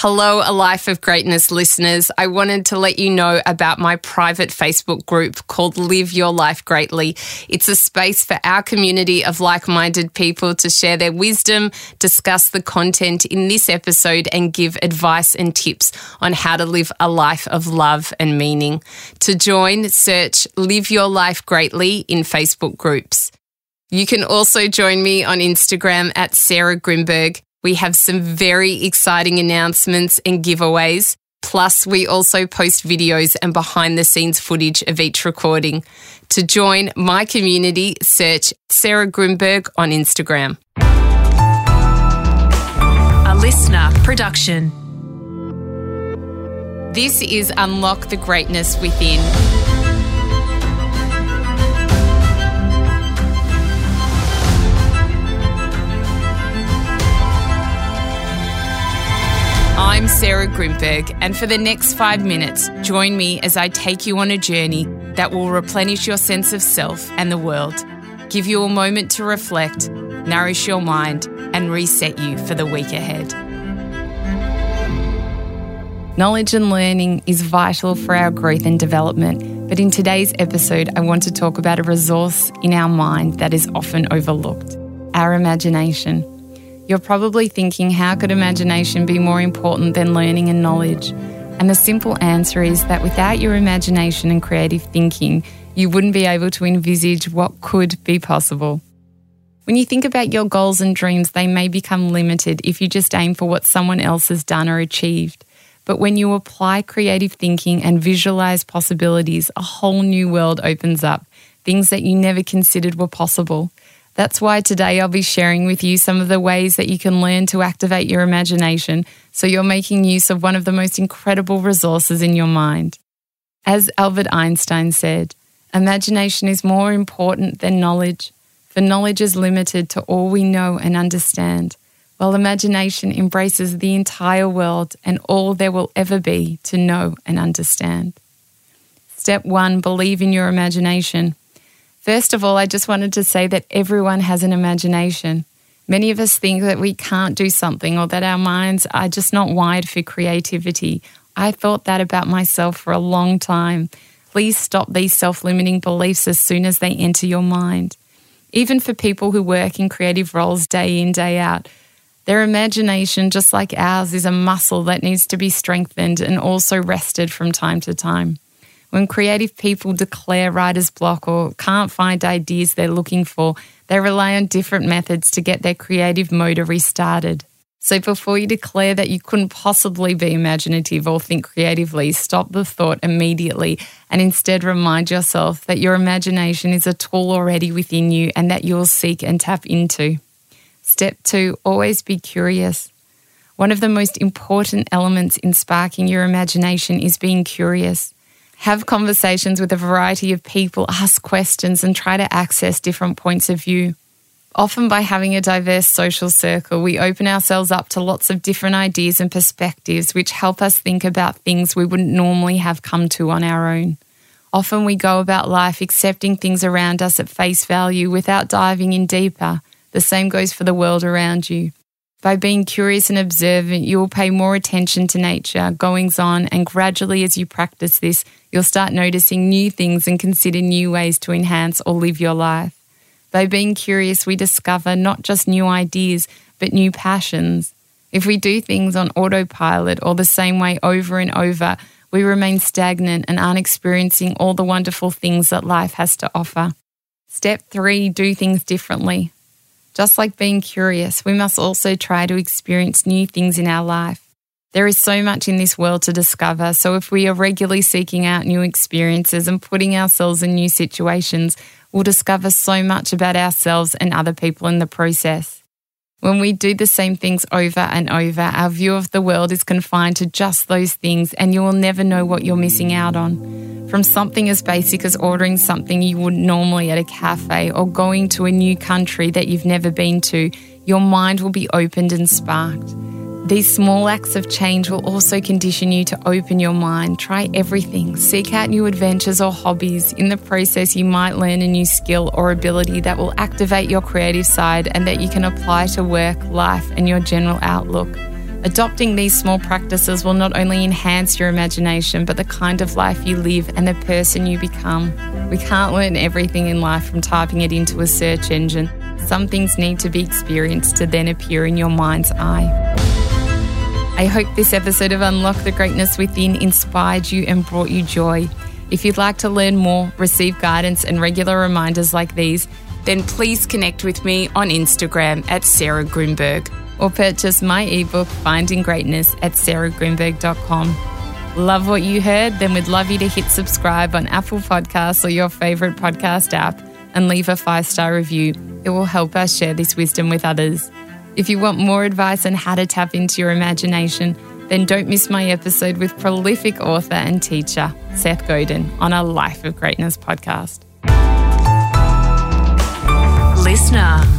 Hello, A Life of Greatness listeners. I wanted to let you know about my private Facebook group called Live Your Life Greatly. It's a space for our community of like minded people to share their wisdom, discuss the content in this episode, and give advice and tips on how to live a life of love and meaning. To join, search Live Your Life Greatly in Facebook groups. You can also join me on Instagram at Sarah Grynberg. We have some very exciting announcements and giveaways. Plus, we also post videos and behind the scenes footage of each recording. To join my community, search Sarah Grynberg on Instagram. A LiSTNR production. This is Unlock the Greatness Within. I'm Sarah Grynberg, and for the next five minutes, join me as I take you on a journey that will replenish your sense of self and the world, give you a moment to reflect, nourish your mind, and reset you for the week ahead. Knowledge and learning is vital for our growth and development, but in today's episode, I want to talk about a resource in our mind that is often overlooked our imagination. You're probably thinking, how could imagination be more important than learning and knowledge? And the simple answer is that without your imagination and creative thinking, you wouldn't be able to envisage what could be possible. When you think about your goals and dreams, they may become limited if you just aim for what someone else has done or achieved. But when you apply creative thinking and visualize possibilities, a whole new world opens up, things that you never considered were possible. That's why today I'll be sharing with you some of the ways that you can learn to activate your imagination so you're making use of one of the most incredible resources in your mind. As Albert Einstein said, imagination is more important than knowledge, for knowledge is limited to all we know and understand, while imagination embraces the entire world and all there will ever be to know and understand. Step one believe in your imagination. First of all, I just wanted to say that everyone has an imagination. Many of us think that we can't do something or that our minds are just not wired for creativity. I thought that about myself for a long time. Please stop these self limiting beliefs as soon as they enter your mind. Even for people who work in creative roles day in, day out, their imagination, just like ours, is a muscle that needs to be strengthened and also rested from time to time. When creative people declare writer's block or can't find ideas they're looking for, they rely on different methods to get their creative motor restarted. So before you declare that you couldn't possibly be imaginative or think creatively, stop the thought immediately and instead remind yourself that your imagination is a tool already within you and that you'll seek and tap into. Step two, always be curious. One of the most important elements in sparking your imagination is being curious have conversations with a variety of people, ask questions, and try to access different points of view. Often, by having a diverse social circle, we open ourselves up to lots of different ideas and perspectives, which help us think about things we wouldn't normally have come to on our own. Often, we go about life accepting things around us at face value without diving in deeper. The same goes for the world around you. By being curious and observant, you will pay more attention to nature, goings on, and gradually, as you practice this, you'll start noticing new things and consider new ways to enhance or live your life. By being curious, we discover not just new ideas, but new passions. If we do things on autopilot or the same way over and over, we remain stagnant and aren't experiencing all the wonderful things that life has to offer. Step three do things differently. Just like being curious, we must also try to experience new things in our life. There is so much in this world to discover, so if we are regularly seeking out new experiences and putting ourselves in new situations, we'll discover so much about ourselves and other people in the process. When we do the same things over and over, our view of the world is confined to just those things, and you will never know what you're missing out on. From something as basic as ordering something you would normally at a cafe or going to a new country that you've never been to, your mind will be opened and sparked. These small acts of change will also condition you to open your mind, try everything, seek out new adventures or hobbies. In the process, you might learn a new skill or ability that will activate your creative side and that you can apply to work, life, and your general outlook. Adopting these small practices will not only enhance your imagination, but the kind of life you live and the person you become. We can't learn everything in life from typing it into a search engine. Some things need to be experienced to then appear in your mind's eye. I hope this episode of Unlock the Greatness Within inspired you and brought you joy. If you'd like to learn more, receive guidance, and regular reminders like these, then please connect with me on Instagram at Sarah Grynberg or purchase my ebook, Finding Greatness, at sarahgrynberg.com. Love what you heard? Then we'd love you to hit subscribe on Apple Podcasts or your favorite podcast app and leave a five star review. It will help us share this wisdom with others. If you want more advice on how to tap into your imagination, then don't miss my episode with prolific author and teacher Seth Godin on a Life of Greatness podcast. LiSTNR.